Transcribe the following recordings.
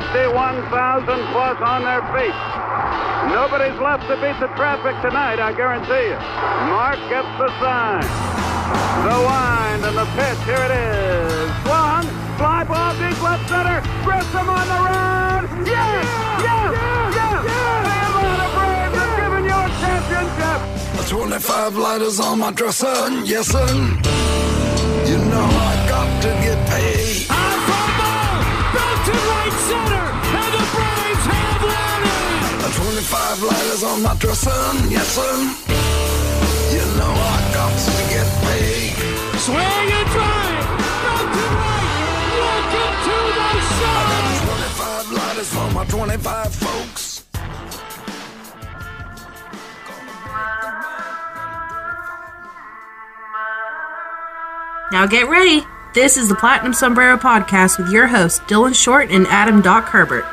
Fifty-one thousand plus on their feet. Nobody's left to beat the traffic tonight, I guarantee you. Mark gets the sign. The wind and the pitch. Here it is. Swung. Fly ball deep left center. Grissom on the run. Yes! Yes! Yes! The Atlanta Braves have given you a championship. 25 lighters on my dresser, yes sir. You know I got to get paid. To right center, and the Braves have won it. 25 lighters on my dresser, yes sir. You know I got to get paid. Swing and drive, out to right. Welcome to the show. I got 25 lighters for my 25 folks. Now get ready. This is the Platinum Sombrero Podcast with your hosts, Dylan Short and Adam Doc Herbert.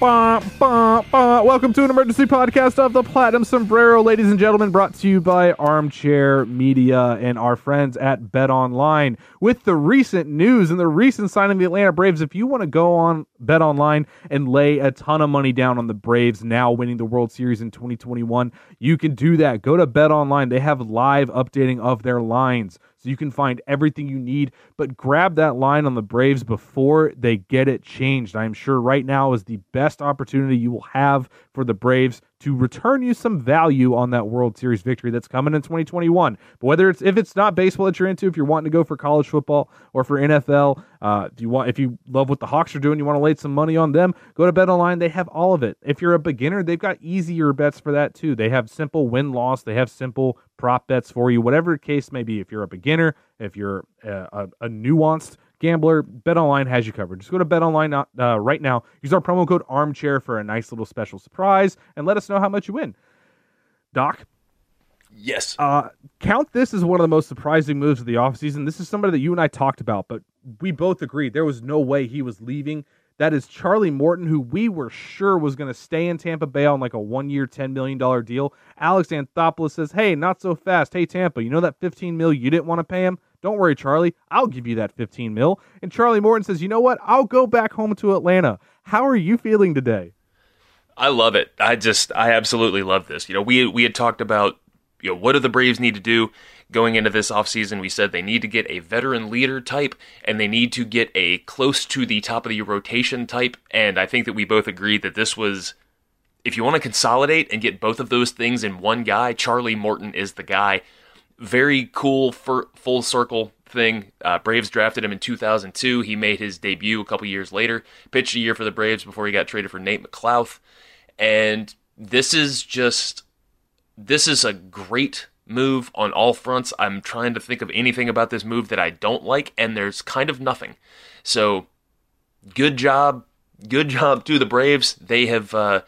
Bah, bah, bah. Welcome to an emergency podcast of the Platinum Sombrero, ladies and gentlemen, brought to you by Armchair Media and our friends at Bet Online. With the recent news and the recent signing of the Atlanta Braves, if you want to go on Bet Online and lay a ton of money down on the Braves now winning the World Series in 2021, you can do that. Go to Bet Online. They have live updating of their lines so you can find everything you need. But grab that line on the Braves before they get it changed. I'm sure right now is the best opportunity you will have for the Braves to return you some value on that World Series victory that's coming in 2021. But whether it's if it's not baseball that you're into, if you're wanting to go for college football or for NFL, uh, if you want if you love what the Hawks are doing, you want to lay some money on them, go to Bet Online. They have all of it. If you're a beginner, they've got easier bets for that too. They have simple win loss. They have simple prop bets for you, whatever the case may be. If you're a beginner, if you're a, a, a nuanced gambler, BetOnline has you covered. Just go to BetOnline uh, right now. Use our promo code Armchair for a nice little special surprise, and let us know how much you win. Doc, Yes. uh, count this as one of the most surprising moves of the offseason. This is somebody that you and I talked about, but we both agreed there was no way he was leaving. That is Charlie Morton, who we were sure was going to stay in Tampa Bay on like a one year, $10 million deal. Alex Anthopoulos says, Hey, not so fast. Hey, Tampa, you know that 15 mil you didn't want to pay him? Don't worry, Charlie. I'll give you that 15 mil. And Charlie Morton says, You know what? I'll go back home to Atlanta. How are you feeling today? I love it. I just I absolutely love this. You know, we we had talked about you know what do the Braves need to do going into this offseason. We said they need to get a veteran leader type and they need to get a close to the top of the rotation type and I think that we both agreed that this was if you want to consolidate and get both of those things in one guy, Charlie Morton is the guy. Very cool full circle thing. Uh, Braves drafted him in 2002. He made his debut a couple years later. Pitched a year for the Braves before he got traded for Nate McLouth. And this is just this is a great move on all fronts. I'm trying to think of anything about this move that I don't like, and there's kind of nothing. So, good job, good job to the Braves. They have. Uh,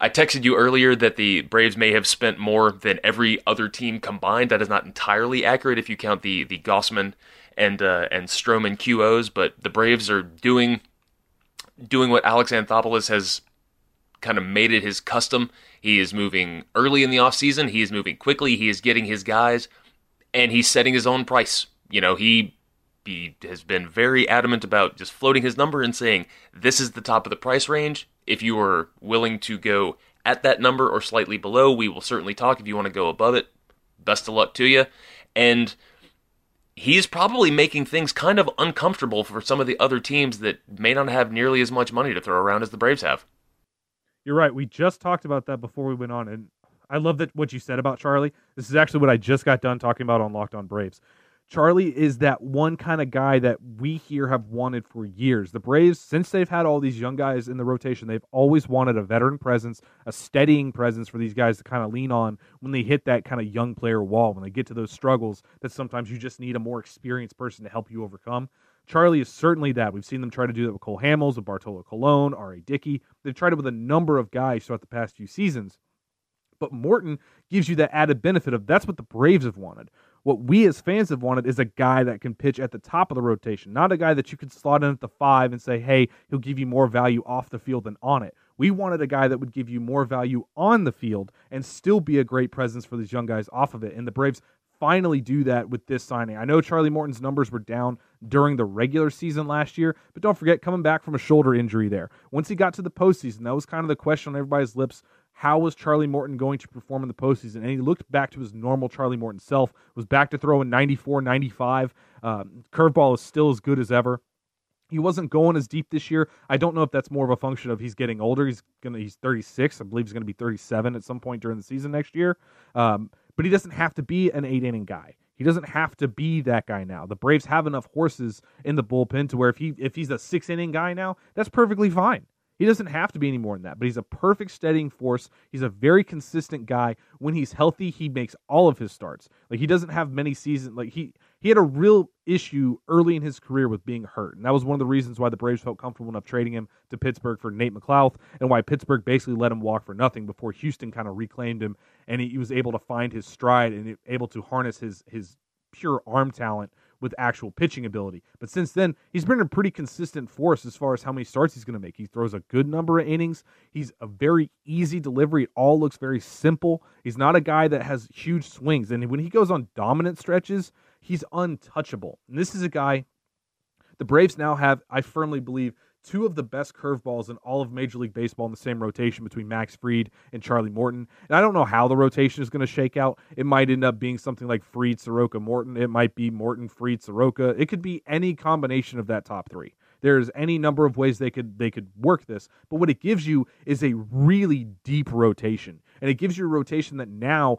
I texted you earlier that the Braves may have spent more than every other team combined. That is not entirely accurate if you count the the Gausman and uh, and Stroman QOs, but the Braves are doing doing what Alex Anthopoulos has kind of made it his custom. He is moving early in the offseason, he is moving quickly, he is getting his guys, and he's setting his own price. You know, he he has been very adamant about just floating his number and saying this is the top of the price range. If you are willing to go at that number or slightly below, we will certainly talk. If you want to go above it, best of luck to you. And he's probably making things kind of uncomfortable for some of the other teams that may not have nearly as much money to throw around as the Braves have. You're right. We just talked about that before we went on, and I love that what you said about Charlie. This is actually what I just got done talking about on Locked On Braves. Charlie is that one kind of guy that we here have wanted for years. The Braves, since they've had all these young guys in the rotation, they've always wanted a veteran presence, a steadying presence for these guys to kind of lean on when they hit that kind of young player wall, when they get to those struggles that sometimes you just need a more experienced person to help you overcome. Charlie is certainly that. We've seen them try to do that with Cole Hamels, with Bartolo Colon, R.A. Dickey. They've tried it with a number of guys throughout the past few seasons. But Morton gives you that added benefit of that's what the Braves have wanted. What we as fans have wanted is a guy that can pitch at the top of the rotation, not a guy that you could slot in at the five and say, hey, he'll give you more value off the field than on it. We wanted a guy that would give you more value on the field and still be a great presence for these young guys off of it. And the Braves finally do that with this signing. I know Charlie Morton's numbers were down during the regular season last year, but don't forget coming back from a shoulder injury there. Once he got to the postseason, that was kind of the question on everybody's lips how was Charlie Morton going to perform in the postseason? And he looked back to his normal Charlie Morton self, was back to throwing 94, 95. Um, curveball is still as good as ever. He wasn't going as deep this year. I don't know if that's more of a function of he's getting older. He's gonna he's 36. I believe he's gonna be 37 at some point during the season next year. Um, but he doesn't have to be an eight inning guy. He doesn't have to be that guy now. The Braves have enough horses in the bullpen to where if he if he's a six inning guy now, that's perfectly fine. He doesn't have to be any more than that, but he's a perfect steadying force. He's a very consistent guy. When he's healthy, he makes all of his starts. Like he doesn't have many seasons. Like he he had a real issue early in his career with being hurt, and that was one of the reasons why the Braves felt comfortable enough trading him to Pittsburgh for Nate McLouth, and why Pittsburgh basically let him walk for nothing before Houston kind of reclaimed him, and he, was able to find his stride and able to harness his his pure arm talent with actual pitching ability. But since then, he's been a pretty consistent force as far as how many starts he's going to make. He throws a good number of innings. He's a very easy delivery. It all looks very simple. He's not a guy that has huge swings. And when he goes on dominant stretches, he's untouchable. And this is a guy the Braves now have, I firmly believe, two of the best curveballs in all of Major League Baseball in the same rotation between Max Fried and Charlie Morton. And I don't know how the rotation is going to shake out. It might end up being something like Fried, Soroka, Morton. It might be Morton, Fried, Soroka. It could be any combination of that top three. There's any number of ways they could they could work this, but what it gives you is a really deep rotation, and it gives you a rotation that now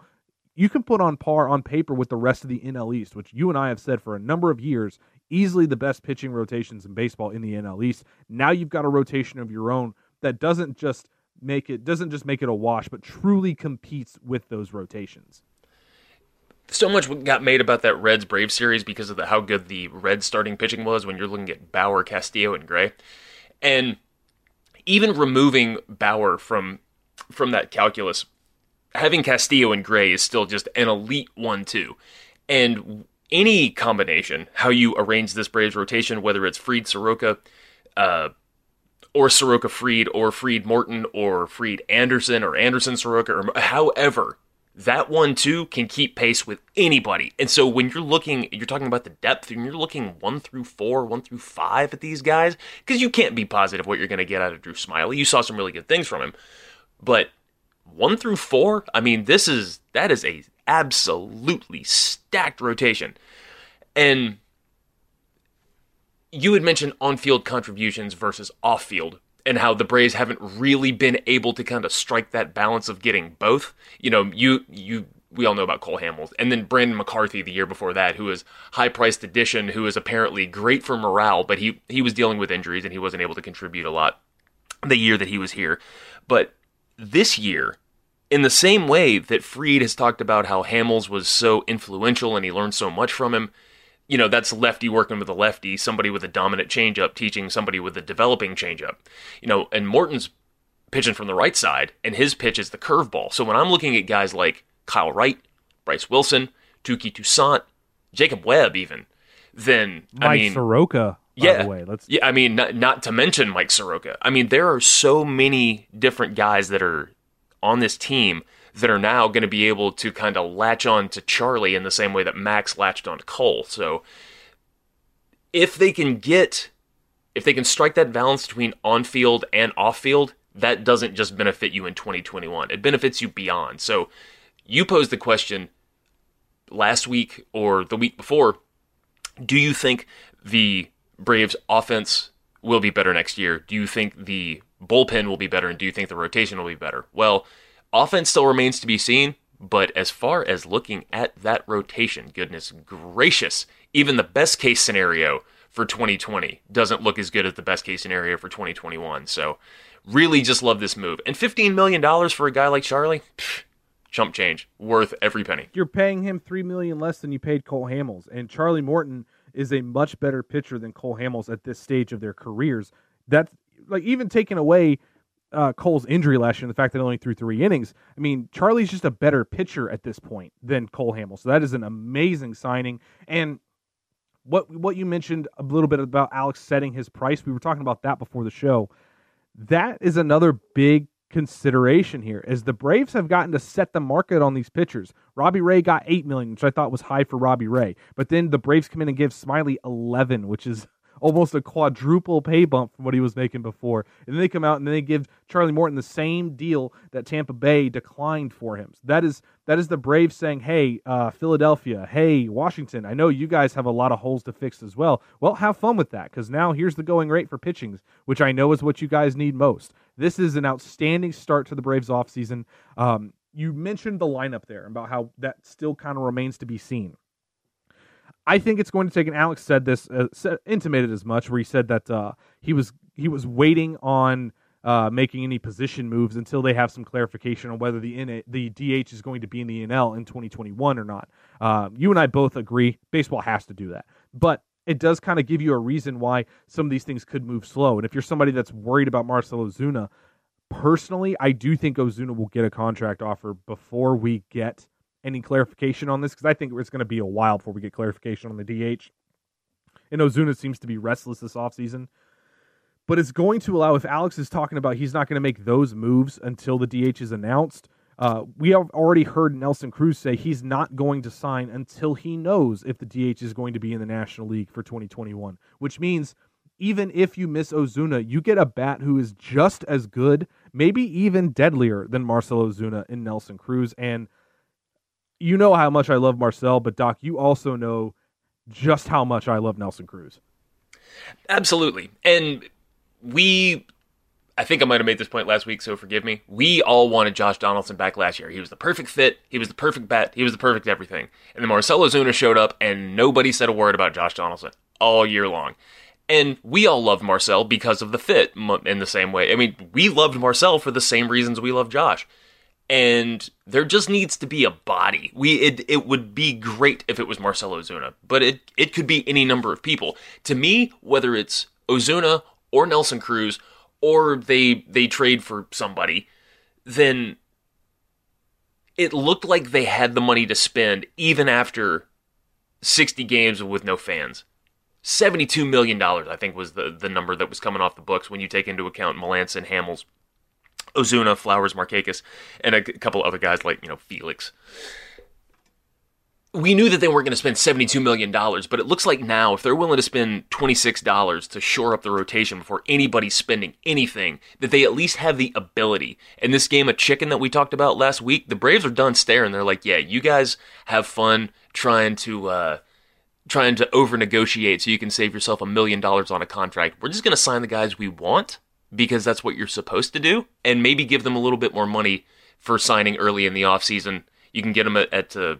you can put on par on paper with the rest of the NL East, which you and I have said for a number of years easily the best pitching rotations in baseball in the NL East. Now you've got a rotation of your own that doesn't just make it doesn't just make it a wash, but truly competes with those rotations. So much got made about that Reds Brave series because of the, how good the Reds starting pitching was when you're looking at Bauer, Castillo, and Gray, and even removing Bauer from from that calculus, having Castillo and Gray is still just an elite one-two, and any combination, how you arrange this Braves rotation, whether it's Fried Soroka, uh, or Soroka Fried, or Fried Morton, or Fried Anderson, or Anderson Soroka, or however, that one too can keep pace with anybody. And so when you're looking, you're talking about the depth, and you're looking one through four, one through five at these guys, because you can't be positive what you're going to get out of Drew Smyly. You saw some really good things from him, but one through four, I mean, this is that is a absolutely stacked rotation. And you had mentioned on field contributions versus off field and how the Braves haven't really been able to kind of strike that balance of getting both. You know, you you we all know about Cole Hamels, and then Brandon McCarthy the year before that, who was high priced addition, who was apparently great for morale, but he he was dealing with injuries and he wasn't able to contribute a lot the year that he was here. But this year, in the same way that Fried has talked about how Hamels was so influential and he learned so much from him, you know, that's lefty working with a lefty, somebody with a dominant changeup teaching somebody with a developing changeup. You know, and Morton's pitching from the right side, and his pitch is the curveball. So when I'm looking at guys like Kyle Wright, Bryce Wilson, Touki Toussaint, Jacob Webb, even, then Mike I mean, Soroka. By yeah, the way, let's yeah. I mean, not, not to mention Mike Soroka. I mean, there are so many different guys that are on this team that are now going to be able to kind of latch on to Charlie in the same way that Max latched on to Cole. So if they can get, if they can strike that balance between on field and off field, that doesn't just benefit you in 2021, it benefits you beyond. So you posed the question last week or the week before do you think the Braves offense will be better next year? Do you think the bullpen will be better? And do you think the rotation will be better? Well, offense still remains to be seen. But as far as looking at that rotation, goodness gracious, even the best case scenario for 2020 doesn't look as good as the best case scenario for 2021. So, really just love this move. And $15 million for a guy like Charlie, chump change, worth every penny. You're paying him three million less than you paid Cole Hamels, and Charlie Morton is a much better pitcher than Cole Hamels at this stage of their careers. That's like even taking away uh, Cole's injury last year and the fact that he only threw three innings. I mean, Charlie's just a better pitcher at this point than Cole Hamels. So that is an amazing signing. And what what you mentioned a little bit about Alex setting his price, we were talking about that before the show. That is another big consideration here as the Braves have gotten to set the market on these pitchers. Robbie Ray got 8 million, which I thought was high for Robbie Ray. But then the Braves come in and give Smyly 11, which is almost a quadruple pay bump from what he was making before. And then they come out and then they give Charlie Morton the same deal that Tampa Bay declined for him. So that is that is the Braves saying, "Hey, uh, Philadelphia, hey, Washington, I know you guys have a lot of holes to fix as well. Well, have fun with that because now here's the going rate for pitchings, which I know is what you guys need most. This is an outstanding start to the Braves offseason. Um, you mentioned the lineup there about how that still kind of remains to be seen. I think it's going to take, and Alex said this, uh, said, intimated as much, where he said that uh, he was he was waiting on uh, making any position moves until they have some clarification on whether the the DH is going to be in the NL in 2021 or not. Uh, you and I both agree baseball has to do that, but it does kind of give you a reason why some of these things could move slow. And if you're somebody that's worried about Marcell Ozuna, personally, I do think Ozuna will get a contract offer before we get any clarification on this because I think it's going to be a while before we get clarification on the DH. And Ozuna seems to be restless this offseason. But it's going to allow, if Alex is talking about he's not going to make those moves until the DH is announced, uh, we have already heard Nelson Cruz say he's not going to sign until he knows if the DH is going to be in the National League for 2021, which means even if you miss Ozuna, you get a bat who is just as good, maybe even deadlier than Marcelo Ozuna and Nelson Cruz. And you know how much I love Marcel, but Doc, you also know just how much I love Nelson Cruz. Absolutely. And we I think I might have made this point last week, so forgive me. We all wanted Josh Donaldson back last year. He was the perfect fit. He was the perfect bat. He was the perfect everything. And then Marcell Ozuna showed up, and nobody said a word about Josh Donaldson all year long. And we all loved Marcel because of the fit in the same way. I mean, we loved Marcel for the same reasons we love Josh. And there just needs to be a body. We it, it would be great if it was Marcelo Ozuna, but it it could be any number of people. To me, whether it's Ozuna or Nelson Cruz or they they trade for somebody, then it looked like they had the money to spend even after 60 games with no fans. $72 million, I think, was the, the number that was coming off the books when you take into account Melancon, Hamels, Ozuna, Flowers, Markakis, and a couple other guys like, you know, Felix we knew that they weren't going to spend $72 million, but it looks like now, if they're willing to spend $26 to shore up the rotation before anybody's spending anything, that they at least have the ability. In this game of chicken that we talked about last week, the Braves are done staring. They're like, yeah, you guys have fun trying to, uh, trying to over negotiate so you can save yourself a million dollars on a contract. We're just going to sign the guys we want because that's what you're supposed to do and maybe give them a little bit more money for signing early in the offseason. You can get them at, at uh,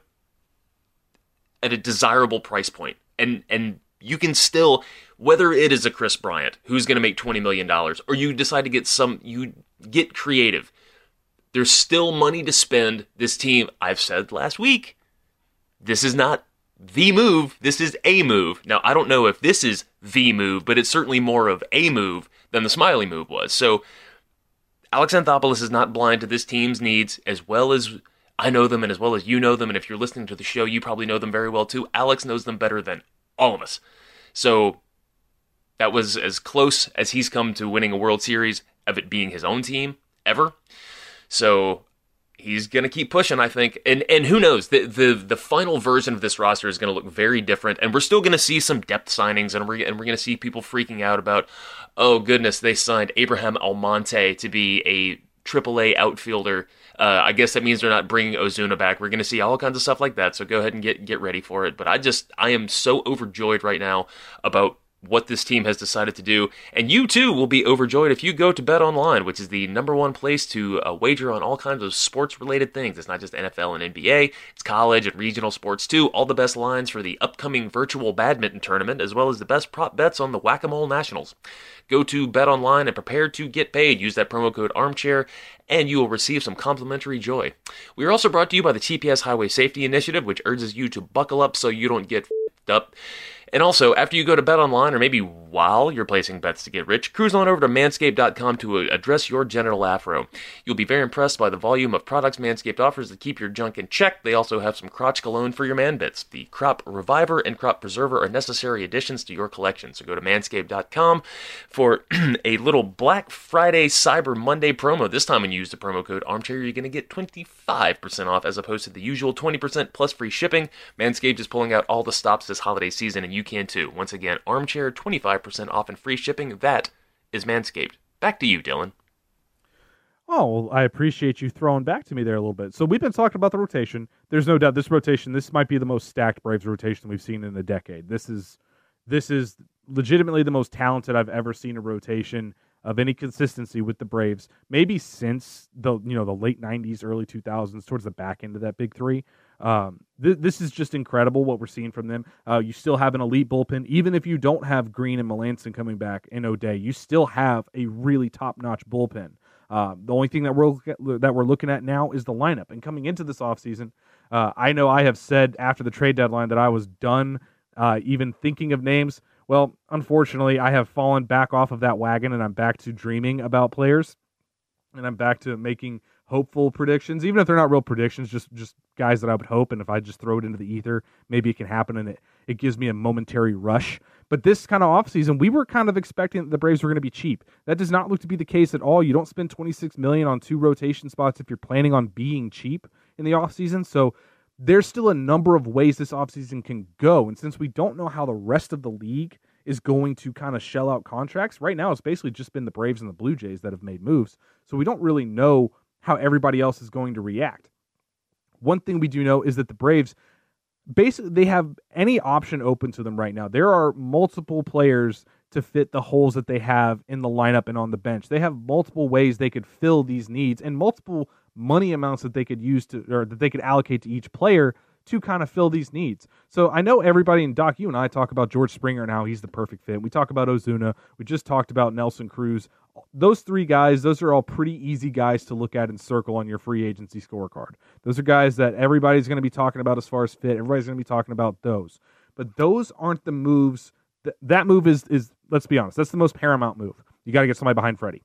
at a desirable price point, and and you can still whether it is a Kris Bryant who's going to make twenty million dollars, or you decide to get some you get creative. There's still money to spend. This team, I've said last week, this is not the move. This is a move. Now, I don't know if this is the move, but it's certainly more of a move than the Smyly move was. So, Alex Anthopoulos is not blind to this team's needs as well as I know them and as well as you know them. And if you're listening to the show, you probably know them very well too. Alex knows them better than all of us. So that was as close as he's come to winning a World Series of it being his own team ever. So he's going to keep pushing, I think. And and who knows, the the the final version of this roster is going to look very different and we're still going to see some depth signings and we're and we're going to see people freaking out about oh goodness, they signed Abraham Almonte to be a AAA outfielder uh, I guess that means they're not bringing Ozuna back. We're going to see all kinds of stuff like that. So go ahead and get get ready for it. But I just I am so overjoyed right now about what this team has decided to do. And you too will be overjoyed if you go to Bet Online, which is the number one place to uh, wager on all kinds of sports related things. It's not just NFL and NBA, it's college and regional sports too. All the best lines for the upcoming virtual badminton tournament, as well as the best prop bets on the Whack a Mole Nationals. Go to Bet Online and prepare to get paid. Use that promo code armchair and you will receive some complimentary joy. We are also brought to you by the TPS Highway Safety Initiative, which urges you to buckle up so you don't get up. And also, after you go to Bet Online, or maybe while you're placing bets to get rich, cruise on over to manscaped.com to address your genital afro. You'll be very impressed by the volume of products Manscaped offers to keep your junk in check. They also have some crotch cologne for your man bits. The Crop Reviver and Crop Preserver are necessary additions to your collection. So go to manscaped.com for a little Black Friday Cyber Monday promo. This time when you use the promo code armchair, you're going to get 25% off as opposed to the usual 20% plus free shipping. Manscaped is pulling out all the stops this holiday season, and you can too. Once again, armchair 25% off and free shipping. That is Manscaped. Back to you, Dylan. Oh, well, I appreciate you throwing back to me there a little bit. So we've been talking about the rotation. There's no doubt this rotation, this might be the most stacked Braves rotation we've seen in a decade. This is this is legitimately the most talented I've ever seen a rotation of any consistency with the Braves. Maybe since the you know the late '90s, early 2000s, towards the back end of that big three. Um, th- this is just incredible what we're seeing from them. Uh, you still have an elite bullpen, even if you don't have Greene and Melancon coming back in O'Day. You still have a really top-notch bullpen. Uh, the only thing that we're that we're looking at now is the lineup. And coming into this offseason, uh, I know I have said after the trade deadline that I was done uh, even thinking of names. Well, unfortunately, I have fallen back off of that wagon, and I'm back to dreaming about players, and I'm back to making hopeful predictions, even if they're not real predictions, just just guys that I would hope. And if I just throw it into the ether, maybe it can happen, and it it gives me a momentary rush. But this kind of offseason, we were kind of expecting that the Braves were going to be cheap. That does not look to be the case at all. You don't spend 26 million on two rotation spots if you're planning on being cheap in the offseason. So there's still a number of ways this offseason can go. And since we don't know how the rest of the league is going to kind of shell out contracts, right now it's basically just been the Braves and the Blue Jays that have made moves. So we don't really know how everybody else is going to react. One thing we do know is that the Braves basically they have any option open to them right now. There are multiple players to fit the holes that they have in the lineup and on the bench. They have multiple ways they could fill these needs and multiple money amounts that they could use to or that they could allocate to each player to kind of fill these needs. So I know everybody in Doc, you and I talk about George Springer and how he's the perfect fit. We talk about Ozuna. We just talked about Nelson Cruz. Those three guys, those are all pretty easy guys to look at and circle on your free agency scorecard. Those are guys that everybody's going to be talking about as far as fit. Everybody's going to be talking about those. But those aren't the moves. That, that move is is let's be honest, that's the most paramount move. You got to get somebody behind Freddie.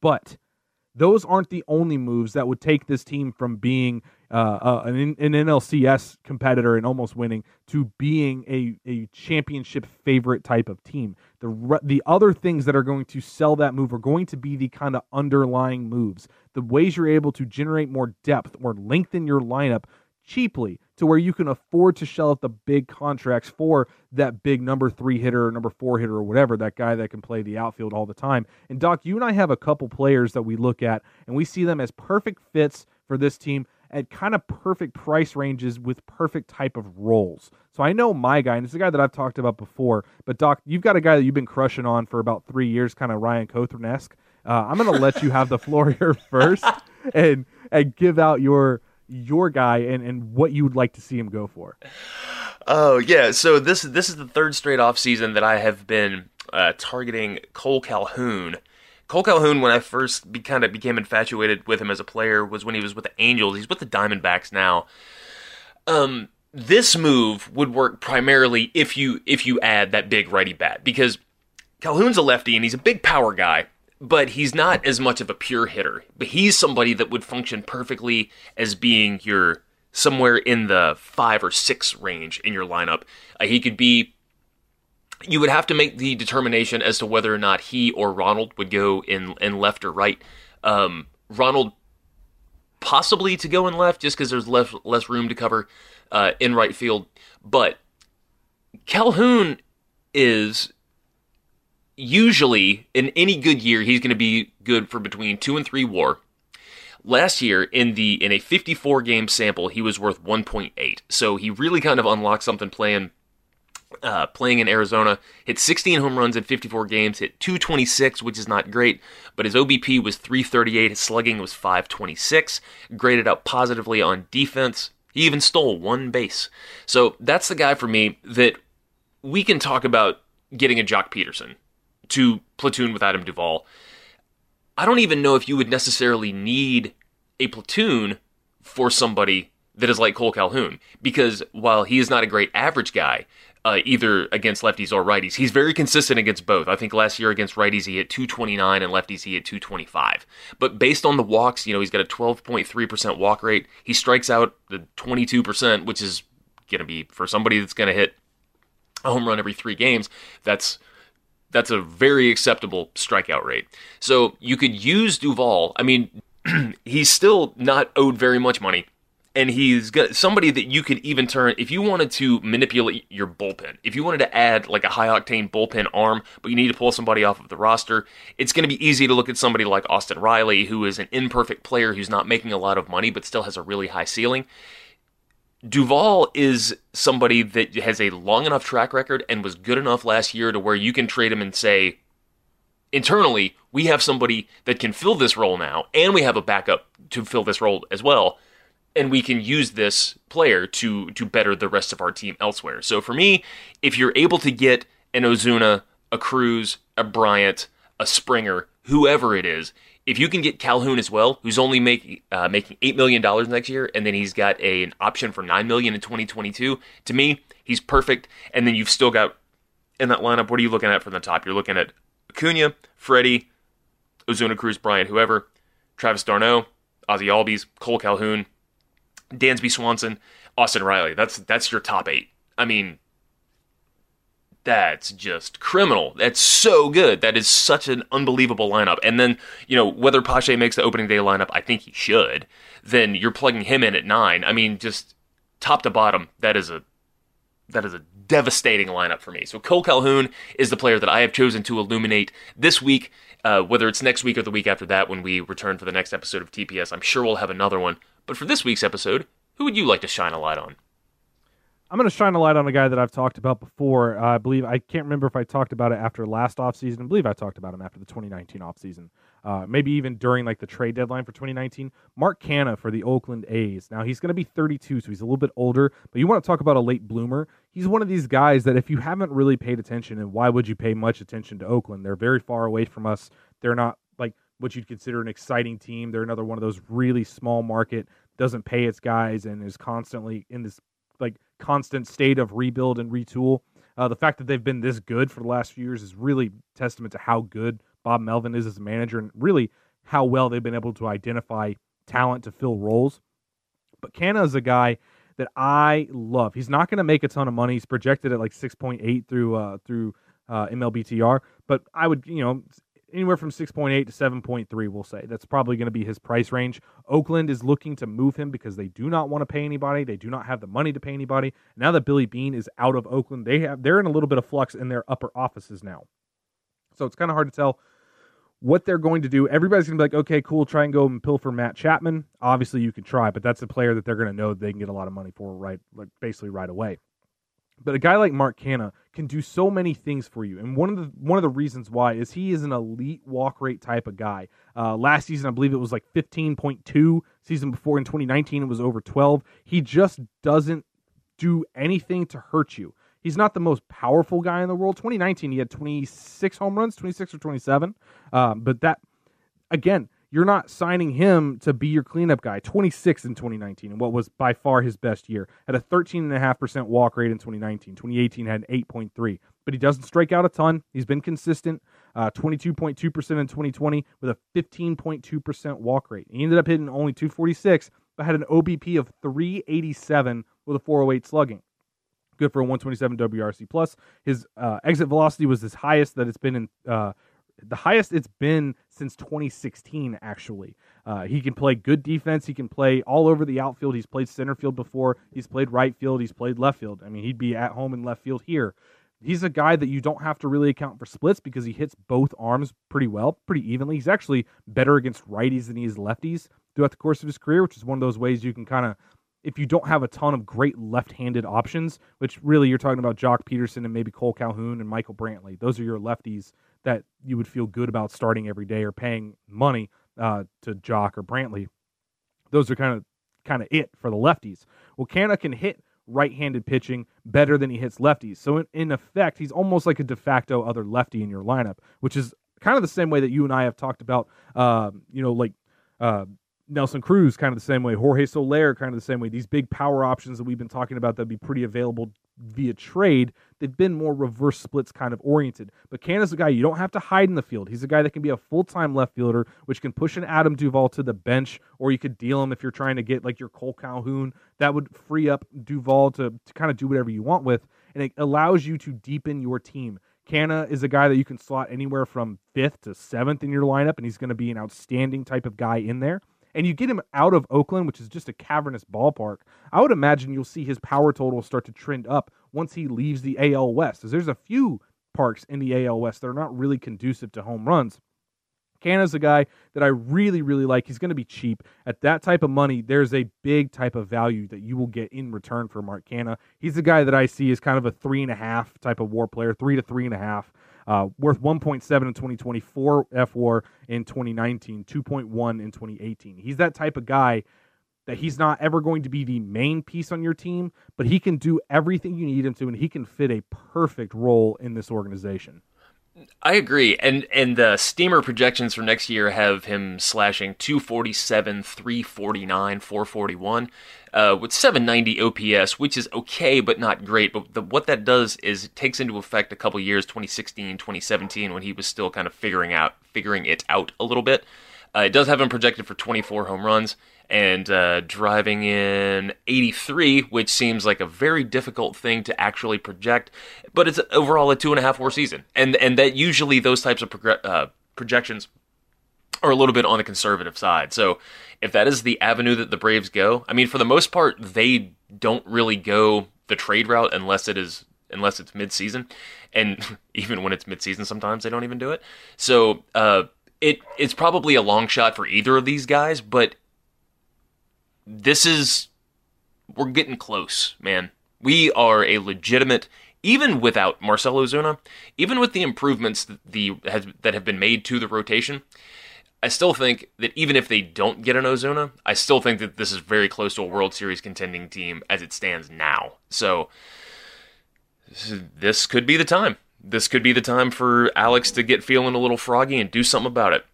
But those aren't the only moves that would take this team from being uh, uh, an, an NLCS competitor and almost winning to being a, a championship favorite type of team. The re- the other things that are going to sell that move are going to be the kind of underlying moves, the ways you're able to generate more depth or lengthen your lineup cheaply to where you can afford to shell out the big contracts for that big number three hitter or number four hitter or whatever, that guy that can play the outfield all the time. And Doc, you and I have a couple players that we look at and we see them as perfect fits for this team at kind of perfect price ranges with perfect type of roles. So I know my guy, and it's a guy that I've talked about before, but Doc, you've got a guy that you've been crushing on for about three years, kind of Ryan Cothran esque. Uh, I'm going to let you have the floor here first and and give out your your guy and, and what you would like to see him go for. Oh yeah, so this this is the third straight off season that I have been uh, targeting Cole Calhoun. Cole Calhoun, when I first be, kind of became infatuated with him as a player, was when he was with the Angels. He's with the Diamondbacks now. Um, this move would work primarily if you if you add that big righty bat because Calhoun's a lefty and he's a big power guy but he's not as much of a pure hitter. But he's somebody that would function perfectly as being your somewhere in the five or six range in your lineup. Uh, he could be. You would have to make the determination as to whether or not he or Ronald would go in in left or right. Um, Ronald possibly to go in left just because there's less less room to cover uh, in right field, but Calhoun is usually in any good year he's going to be good for between 2 and 3 war. Last year in the in a 54 game sample he was worth 1.8. So he really kind of unlocked something playing uh, playing in Arizona. Hit 16 home runs in 54 games, hit 226, which is not great, but his OBP was 338, his slugging was 526, graded out positively on defense. He even stole one base. So that's the guy for me that we can talk about getting a Joc Pederson to platoon with Adam Duvall. I don't even know if you would necessarily need a platoon for somebody that is like Cole Calhoun because while he is not a great average guy, uh, either against lefties or righties. He's very consistent against both. I think last year against righties he hit 229 and lefties he hit 225. But based on the walks, you know, he's got a 12.3% walk rate. He strikes out the 22%, which is going to be for somebody that's going to hit a home run every 3 games, that's that's a very acceptable strikeout rate. So you could use Duvall. I mean, he's still not owed very much money and he's got somebody that you could even turn if you wanted to manipulate your bullpen. If you wanted to add like a high octane bullpen arm, but you need to pull somebody off of the roster, it's going to be easy to look at somebody like Austin Riley, who is an imperfect player who's not making a lot of money but still has a really high ceiling. Duvall is somebody that has a long enough track record and was good enough last year to where you can trade him and say, internally, we have somebody that can fill this role now, and we have a backup to fill this role as well and we can use this player to to better the rest of our team elsewhere. So for me, if you're able to get an Ozuna, a Cruz, a Bryant, a Springer, whoever it is, if you can get Calhoun as well, who's only make, uh, making eight million dollars next year, and then he's got a, an option for nine million in 2022, to me, he's perfect. And then you've still got in that lineup. What are you looking at from the top? You're looking at Acuna, Freddie, Ozuna, Cruz, Bryant, whoever, Travis d'Arnaud, Ozzy Albies, Cole Calhoun, Dansby Swanson, Austin Riley. That's that's your top eight. I mean, that's just criminal. That's so good. That is such an unbelievable lineup. And then, you know, whether Pache makes the opening day lineup, I think he should. Then you're plugging him in at nine. I mean, just top to bottom, that is a that is a devastating lineup for me. So Cole Calhoun is the player that I have chosen to illuminate this week. Uh, whether it's next week or the week after that when we return for the next episode of TPS, I'm sure we'll have another one. But for this week's episode, who would you like to shine a light on? I'm going to shine a light on a guy that I've talked about before. Uh, I believe I can't remember if I talked about it after last offseason. I believe I talked about him after the 2019 offseason. Uh, maybe even during like the trade deadline for 2019. Mark Canha for the Oakland A's. Now he's going to be 32, so he's a little bit older. But you want to talk about a late bloomer? He's one of these guys that if you haven't really paid attention, and why would you pay much attention to Oakland? They're very far away from us. They're not like what you'd consider an exciting team. They're another one of those really small market doesn't pay its guys and is constantly in this like constant state of rebuild and retool. Uh, the fact that they've been this good for the last few years is really testament to how good Bob Melvin is as a manager and really how well they've been able to identify talent to fill roles. But Canha is a guy that I love. He's not going to make a ton of money. He's projected at like 6.8 through uh, through uh, MLBTR, but I would you know anywhere from 6.8 to 7.3 we'll say. That's probably going to be his price range. Oakland is looking to move him because they do not want to pay anybody. They do not have the money to pay anybody. Now that billy Beane is out of oakland they have they're in a little bit of flux in their upper offices now. So it's kind of hard to tell what they're going to do. Everybody's going to be like okay cool try and go and pilfer matt chapman. Obviously you can try but that's a player that they're going to know they can get a lot of money for right like basically right away but a guy like Mark Canha can do so many things for you, and one of the one of the reasons why is he is an elite walk rate type of guy. Uh, last season, I believe it was like fifteen point two. Season before in twenty nineteen, it was over twelve. He just doesn't do anything to hurt you. He's not the most powerful guy in the world. 2019, he had 26 home runs, 26 or 27. Um, but that, again, you're not signing him to be your cleanup guy. 26 in 2019, and what was by far his best year. Had a 13.5% walk rate in 2019. 2018 had an 8.3. But he doesn't strike out a ton. He's been consistent. Uh, 22.2% in 2020 with a 15.2% walk rate. He ended up hitting only 246, but had an OBP of 387 with a 408 slugging. Good for a 127 WRC plus. His uh, exit velocity was his highest that it's been in uh, the highest it's been since 2016 actually. Uh, he can play good defense. He can play all over the outfield. He's played center field before. He's played right field. He's played left field. I mean he'd be at home in left field here. He's a guy that you don't have to really account for splits because he hits both arms pretty well pretty evenly. He's actually better against righties than he is lefties throughout the course of his career which is one of those ways you can kind of if you don't have a ton of great left-handed options, which really you're talking about Joc Pederson and maybe Cole Calhoun and Michael Brantley. Those are your lefties that you would feel good about starting every day or paying money uh, to Joc or Brantley. Those are kind of kind of it for the lefties. Well, Canha can hit right-handed pitching better than he hits lefties. So in, in effect, he's almost like a de facto other lefty in your lineup, which is kind of the same way that you and I have talked about, uh, you know, like uh, Nelson Cruz, kind of the same way. Jorge Soler, kind of the same way. These big power options that we've been talking about that'd be pretty available via trade, they've been more reverse splits kind of oriented. But Canha's a guy you don't have to hide in the field. He's a guy that can be a full time left fielder, which can push an Adam Duvall to the bench, or you could deal him if you're trying to get like your Cole Calhoun. That would free up Duvall to, to kind of do whatever you want with. And it allows you to deepen your team. Canha is a guy that you can slot anywhere from fifth to seventh in your lineup, and he's going to be an outstanding type of guy in there and you get him out of Oakland, which is just a cavernous ballpark, I would imagine you'll see his power total start to trend up once he leaves the AL West. Because there's a few parks in the AL West that are not really conducive to home runs. Canha's a guy that I really, really like. He's going to be cheap. At that type of money, there's a big type of value that you will get in return for Mark Canha. He's the guy that I see as kind of a three and a half type of war player, three to three and a half. Uh, worth 1.7 in 2024 F4 in 2019, 2.1 in 2018. He's that type of guy that he's not ever going to be the main piece on your team, but he can do everything you need him to, and he can fit a perfect role in this organization. I agree, and and the steamer projections for next year have him slashing 247, 349, 441, uh, with 790 OPS, which is okay but not great. But the, what that does is it takes into effect a couple years, 2016, 2017, when he was still kind of figuring out figuring it out a little bit. Uh, it does have him projected for 24 home runs and uh, driving in 83, which seems like a very difficult thing to actually project. But it's overall a two and a half war season, and and that usually those types of uh, projections are a little bit on the conservative side. So if that is the avenue that the Braves go, I mean, for the most part, they don't really go the trade route unless it is unless it's mid-season, and even when it's mid-season, sometimes they don't even do it. So uh, it it's probably a long shot for either of these guys, but this is we're getting close, man. We are a legitimate even without Marcell Ozuna, even with the improvements that the has, that have been made to the rotation, I still think that even if they don't get an Ozuna, I still think that this is very close to a World Series contending team as it stands now. So this could be the time. This could be the time for Alex to get feeling a little froggy and do something about it.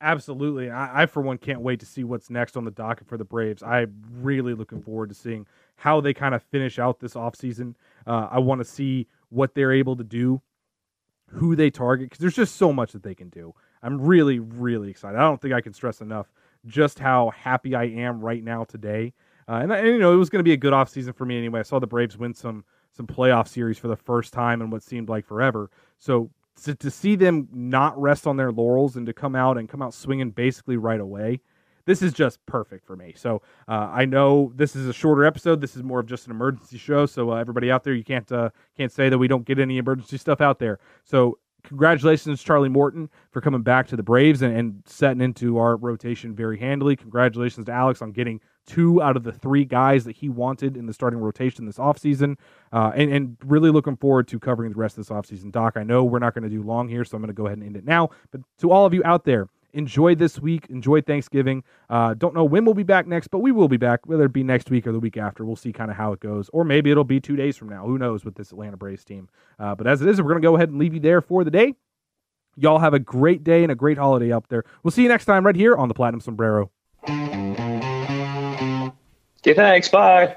Absolutely. I, I, for one, can't wait to see what's next on the docket for the Braves. I'm really looking forward to seeing how they kind of finish out this offseason. Uh, I want to see what they're able to do, who they target, because there's just so much that they can do. I'm really, really excited. I don't think I can stress enough just how happy I am right now today. Uh, and, and, you know, it was going to be a good offseason for me anyway. I saw the Braves win some some playoff series for the first time in what seemed like forever. So to, to see them not rest on their laurels and to come out and come out swinging basically right away, this is just perfect for me. So uh, I know this is a shorter episode. This is more of just an emergency show. So uh, everybody out there, you can't uh, can't say that we don't get any emergency stuff out there. So congratulations, Charlie Morton, for coming back to the Braves and, and setting into our rotation very handily. Congratulations to Alex on getting two out of the three guys that he wanted in the starting rotation this offseason. Uh, and, and really looking forward to covering the rest of this offseason. Doc, I know we're not going to do long here, so I'm going to go ahead and end it now. But to all of you out there, enjoy this week. Enjoy Thanksgiving. Uh, don't know when we'll be back next, but we will be back, whether it be next week or the week after. We'll see kind of how it goes. Or maybe it'll be two days from now. Who knows with this Atlanta Braves team. Uh, but as it is, we're going to go ahead and leave you there for the day. Y'all have a great day and a great holiday up there. We'll see you next time right here on the Platinum Sombrero. Okay, thanks. Bye.